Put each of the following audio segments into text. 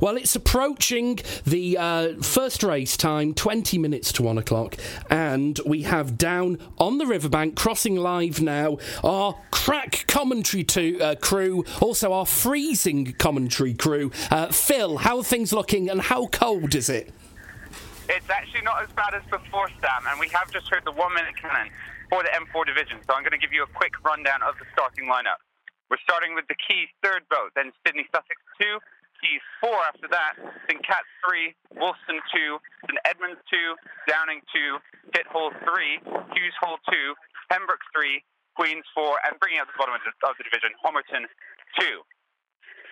Well, it's approaching the uh, first race time, 20 minutes to 1 o'clock, and we have down on the riverbank, crossing live now, our crack commentary to, uh, crew, also our freezing commentary crew. Uh, Phil, how are things looking and how cold is it? It's actually not as bad as before, Sam, and we have just heard the one minute cannon for the M4 division, so I'm going to give you a quick rundown of the starting lineup. We're starting with the key third boat, then Sidney Sussex 2, 4 after that, then Cat 3, Wolfson 2, then Edmunds 2, Downing 2, Pit Hall 3, Hughes Hall 2, Pembroke 3, Queens 4, and bringing out the bottom of the, division, Homerton 2.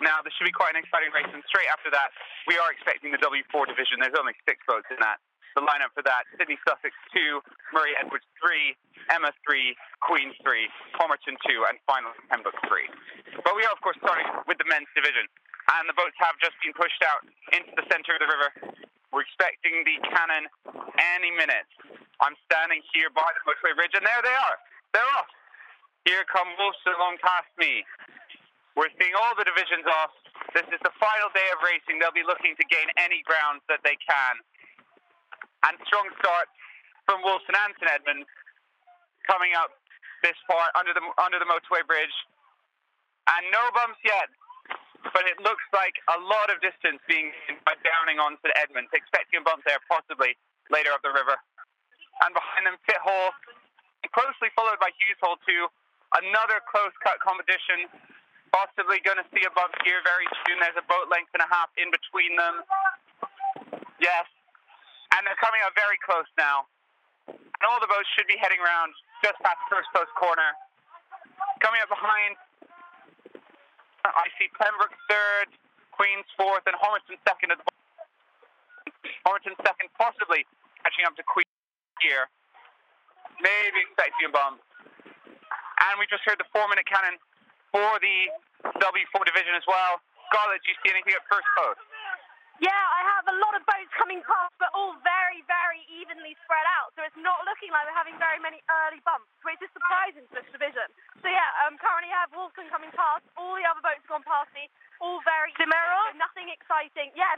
Now, this should be quite an exciting race, and straight after that, we are expecting the W4 division. There's only six boats in that. The lineup for that Sidney Sussex 2, Murray Edwards 3, Emma 3, Queen 3, Homerton 2, and finally Pembroke 3. But we are, of course, starting with the men's division, and the boats have just been pushed out into the centre of the river. We're expecting the cannon any minute. I'm standing here by the motorway bridge, and there they are. They're off. Here come Wolves along past me. We're seeing all the divisions off. This is the final day of racing. They'll be looking to gain any ground that they can. And strong start from Wilson and St Edmunds coming up this far under the under the motorway bridge. And no bumps yet, but it looks like a lot of distance being gained by Downing on St Edmunds. Expecting a bump there, possibly later up the river. And behind them, Pit Hall, closely followed by Hughes Hall 2. Another close cut competition possibly going to see a bump here very soon. There's a boat length and a half in between them. Yes. And they're coming up very close now. And all the boats should be heading around just past first post corner. Coming up behind, I see Pembroke third, Queens fourth, and Homerton second at the Homerton second, possibly catching up to Queen here. Maybe expecting a bump. And we just heard the four minute cannon for the W4 division as well. Scarlett, do you see anything at first post? Yeah, I have a lot of boats coming past, but all very, very evenly spread out. So it's not looking like we're having very many early bumps, which is surprising for this division. So yeah, um, currently I have Wolfson coming past. All the other boats have gone past me. All very See Meryl? so nothing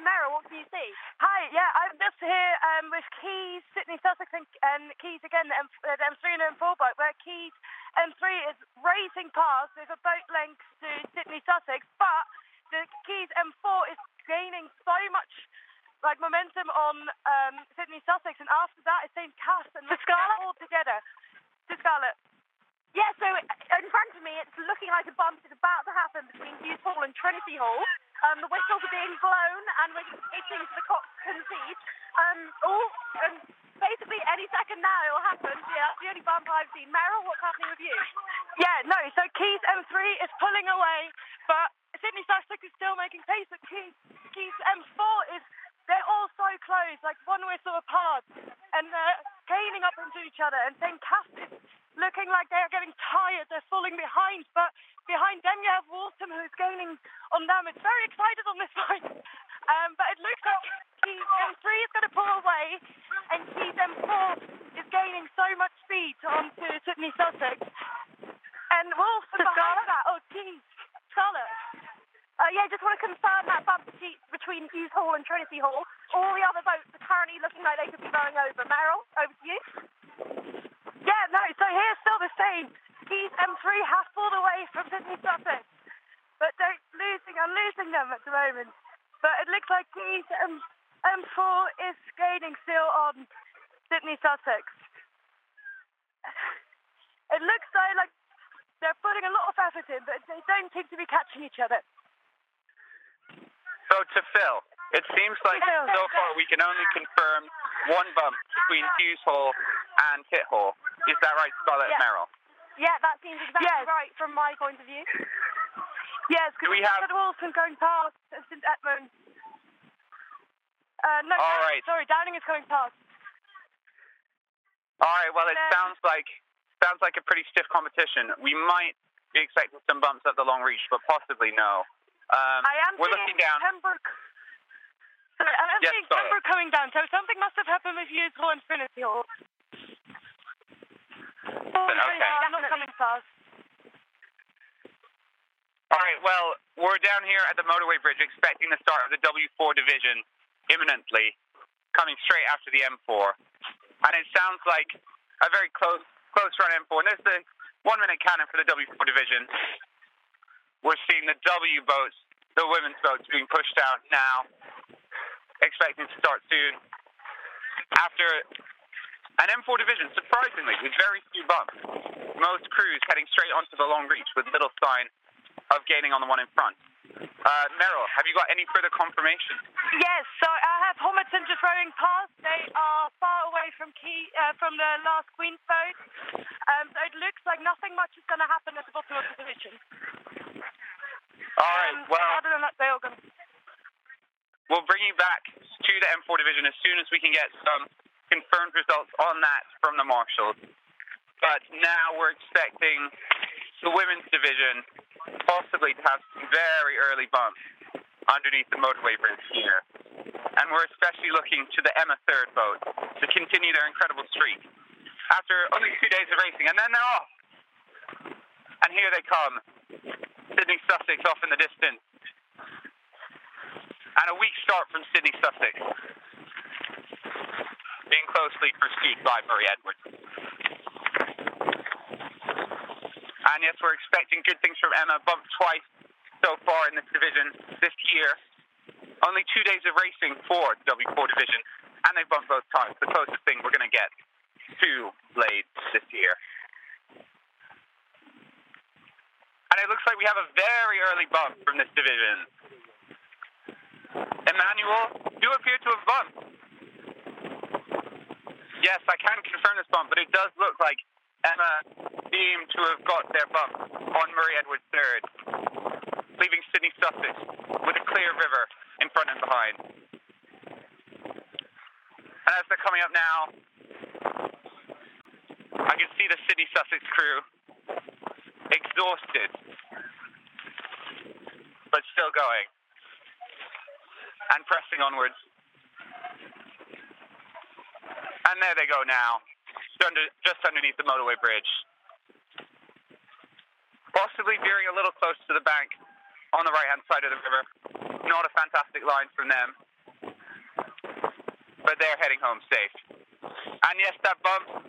Meryl, what can you see? Hi, yeah, I'm just here um, with Caius, Sidney Sussex, and, and Caius again, the M- uh, the M3 and M4 boat, where Caius M3 is racing past with a boat length to Sidney Sussex, but the Caius M4 is gaining so much like momentum on um, Sidney Sussex, and after that it's St. Cass and To Scarlett? all together. To Scarlett. Yeah, so in front of me, it's looking like a bump is about to happen between Hughes Hall and Trinity Hall. Um, the whistles are being blown, and we're hitting to the coxswain seat. Um, all, and basically any second now it will happen. Yeah, the only bump I've seen. Meryl, what's happening with you? Yeah, no, so Caius M3 is pulling away, but Sidney Sussex is still making pace, but Caius, Caius M4 is, they're all so close, like one whistle apart, and they're gaining up into each other, and St. Cass is looking like they're getting tired, they're falling behind, but behind them you have Walton who's gaining on them. It's very excited on this point, um, but it looks like Caius M3 is going to pull away, and Caius M4 is gaining so much speed onto Sidney Sussex. And Wolfson behind that, oh Keys, Scarlett. Uh, yeah, just want to confirm that bump between Hughes Hall and Trinity Hall. All the other boats are currently looking like they could be going over. Meryl, over to you. Yeah, no, so here's still the same. Caius M3 has pulled away from Sidney Sussex. But they're losing, I'm losing them at the moment. But it looks like M, um, M4 um, is gaining still on Sidney Sussex. It looks though like they're putting a lot of effort in, but they don't seem to be catching each other. So to Phil, it seems like Phil. so far we can only confirm one bump between Hughes Hall and Pit Hall. Is that right, Scarlett Yeah. Merrill? Yeah, that seems exactly Yes. right from my point of view. Yes, Do because we we have- have Wilson going past and St Edmunds. Uh, no, All Downing- right. sorry, Downing is going past. All right. Well, it Um, sounds like sounds like a pretty stiff competition. We might be expecting some bumps at the long reach, but possibly no. Um, I am we're seeing looking down. Pembroke. Sorry, I am Yes, seeing sorry. Pembroke coming down, so something must have happened with Hughes Hall and Trinity Hall. Okay. not coming fast. All right. Well, we're down here at the motorway bridge expecting the start of the W4 division imminently, coming straight after the M4. And it sounds like a very close close run M4. And there's the one minute cannon for the W4 division. We're seeing the W boats, the women's boats, being pushed out now, expecting to start soon. After an M4 division, surprisingly, with very few bumps. Most crews heading straight onto the long reach with little sign of gaining on the one in front. Uh, Meryl, have you got any further confirmation? Yes, so I have Homerton just rowing past. They are far away from key uh, from the last Queen's boat. Um, so it looks like nothing much is going to happen at the bottom of the division. All right, Um, well, other than that, they're going to. we'll bring you back to the M4 division as soon as we can get some confirmed results on that from the marshals. But now we're expecting the women's division possibly to have some very early bumps underneath the motorway bridge here. And we're especially looking to the Emma third boat to continue their incredible streak. After only two days of racing, and then they're off. And here they come. Sidney Sussex off in the distance. And a weak start from Sidney Sussex. Being closely pursued by Murray Edwards. And yes, we're expecting good things from Emma. Bumped twice so far in this division this year. Only two days of racing for the W4 division, and they've bumped both times. The closest thing we're going to get to blades this year. And it looks like we have a very early bump from this division. Emmanuel, you appear to have bumped. Yes, I can confirm this bump, but it does look like Emma seemed to have got their bump on Murray Edwards third, leaving Sidney Sussex with a clear river in front and behind. And as they're coming up now, I can see the Sidney Sussex crew exhausted, but still going and pressing onwards. And there they go now, just underneath the motorway bridge. Possibly veering a little close to the bank on the right hand side of the river. Not a fantastic line from them, but they're heading home safe. And yes, that bump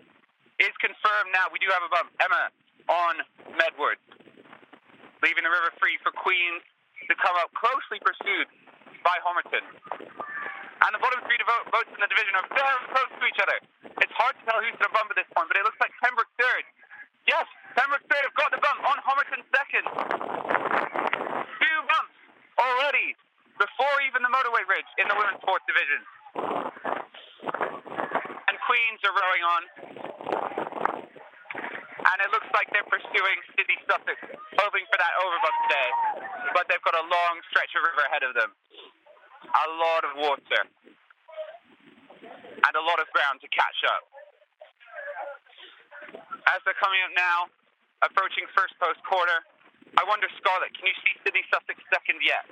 is confirmed now. We do have a bump. Emma on Medward, leaving the river free for Queens to come up closely pursued by Homerton. And the bottom three boats in the division are very close to each other. It's hard to tell who's going to bump at this point, but it looks like Pembroke third. Yes, Pembroke third have got the bump on Homerton second. Two bumps already before even the motorway bridge in the women's fourth division. And Queens are rowing on. And it looks like they're pursuing Sidney Sussex, hoping for that overbump today. But they've got a long stretch of river ahead of them. A lot of water. And a lot of ground to catch up. As they're coming up now, approaching first post quarter, I wonder, Scarlett, can you see Sidney Sussex second yet?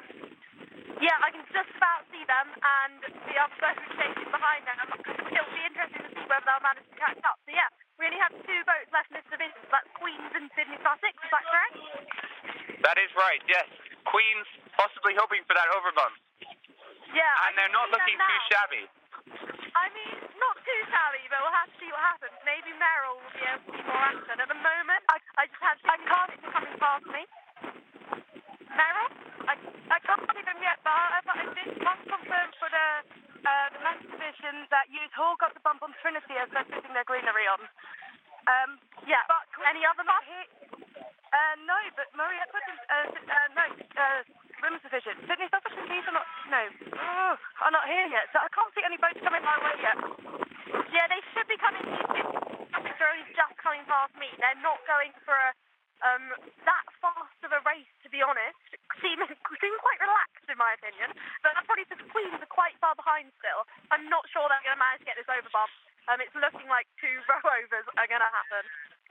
Yeah, I can just about see them, and the other boat is chasing behind them. It'll be interesting to see whether they'll manage to catch up. So yeah, we only have two boats left in this division. That's Queens and Sidney Sussex. Is that correct? That is right, yes. Queens possibly hoping for that overbump. Yeah. I And they're not looking too shabby. I mean, not too shabby, but we'll have to see what happens. Maybe Meryl will be able to be more action. At the moment, I, I just had I can't see coming past me. Meryl, I, I can't see them yet, but I, I did must confirm for the uh, the men's division that Hughes Hall got the bump on Trinity as they're putting their greenery on. Um, yeah, but any other mark? Uh, no, but Murray Edwards, and, uh, uh, no, uh, women's division. Sidney Sussex and are not, no, oh, are not here yet, so I can't see any boats coming my way yet. Yeah, they should be coming. Are only just coming past me. They're not going for a, um, that fast of a race, to be honest. Seem, seem quite relaxed, in my opinion. But that's probably because Queens are quite far behind still. I'm not sure they're going to manage to get this over bump. Um, it's looking like two row-overs are going to happen.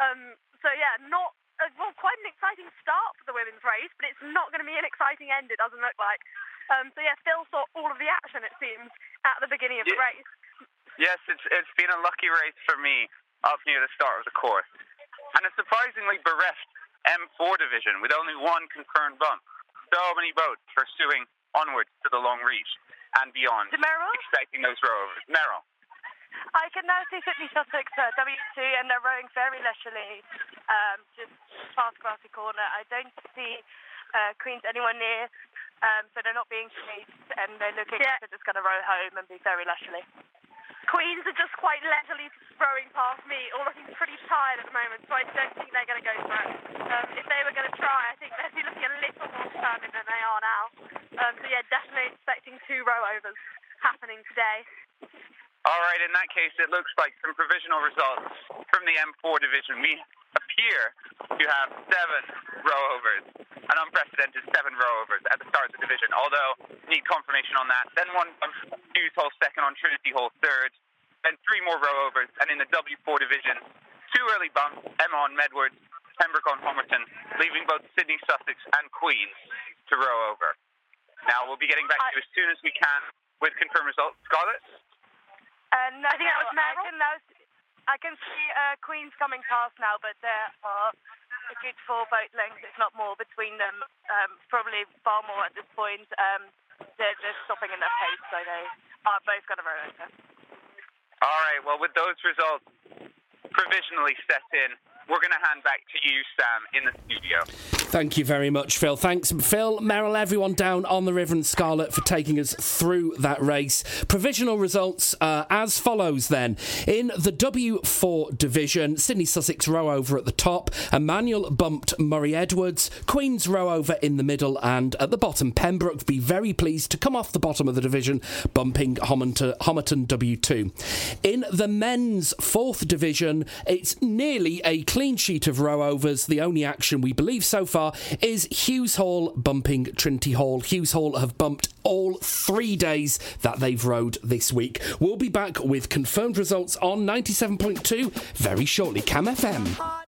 Um, so yeah, not uh, well, quite an exciting start for the women's race, but it's not going to be an exciting end. It doesn't look like. Um, so yeah, Phil saw all of the action. It seems at the beginning of the Yeah. race. Yes, it's it's been a lucky race for me up near the start of the course. And a surprisingly bereft M4 division with only one concurrent bump. so many boats pursuing onwards to the long reach and beyond, Merrill? expecting those rowovers. Merrill. I can now see Sidney Sussex uh, W2 and they're rowing very leisurely, um, just past Grassy Corner. I don't see uh, Queens anywhere near, um, so they're not being chased and they're looking Yeah. like they're just going to row home and be very leisurely. Queens are just quite leisurely rowing past me, all looking pretty tired at the moment, so I don't think they're going to go for it. Um, if they were going to try, I think they'd be looking a little more determined than they are now. Um, so yeah, definitely expecting two row overs happening today. All right, in that case, it looks like some provisional results from the M4 division. We appear to have seven rowovers, an unprecedented seven rowovers at the start of the division, although need confirmation on that. Then one on Hughes Hall second, on Trinity Hall third, then three more rowovers, and in the W4 division, two early bumps, Emma on Medward, Pembroke on Homerton, leaving both Sidney, Sussex, and Queens to row over. Now, we'll be getting back to you as soon as we can with confirmed results. Scarlett? And I think that was I can now see, I can see uh, Queens coming past now, but there are a good four boat lengths, if not more, between them. Um, probably far more at this point. Um, they're, they're stopping in their pace, so they are both going to row over. All right, well, with those results provisionally set in, we're going to hand back to you, Sam, in the studio. Thank you very much, Phil. Thanks, Phil, Merrill, everyone down on the River and Scarlet for taking us through that race. Provisional results uh, as follows then. In the W4 division, Sidney Sussex row over at the top, Emmanuel bumped Murray Edwards, Queen's row over in the middle, and at the bottom, Pembroke be very pleased to come off the bottom of the division, bumping Homerton, Homerton W2. In the men's fourth division, it's nearly a clean sheet of row overs. The only action we believe so far is Hughes Hall bumping Trinity Hall. Hughes Hall have bumped all three days that they've rowed this week. We'll be back with confirmed results on 97.2 very shortly. Cam FM.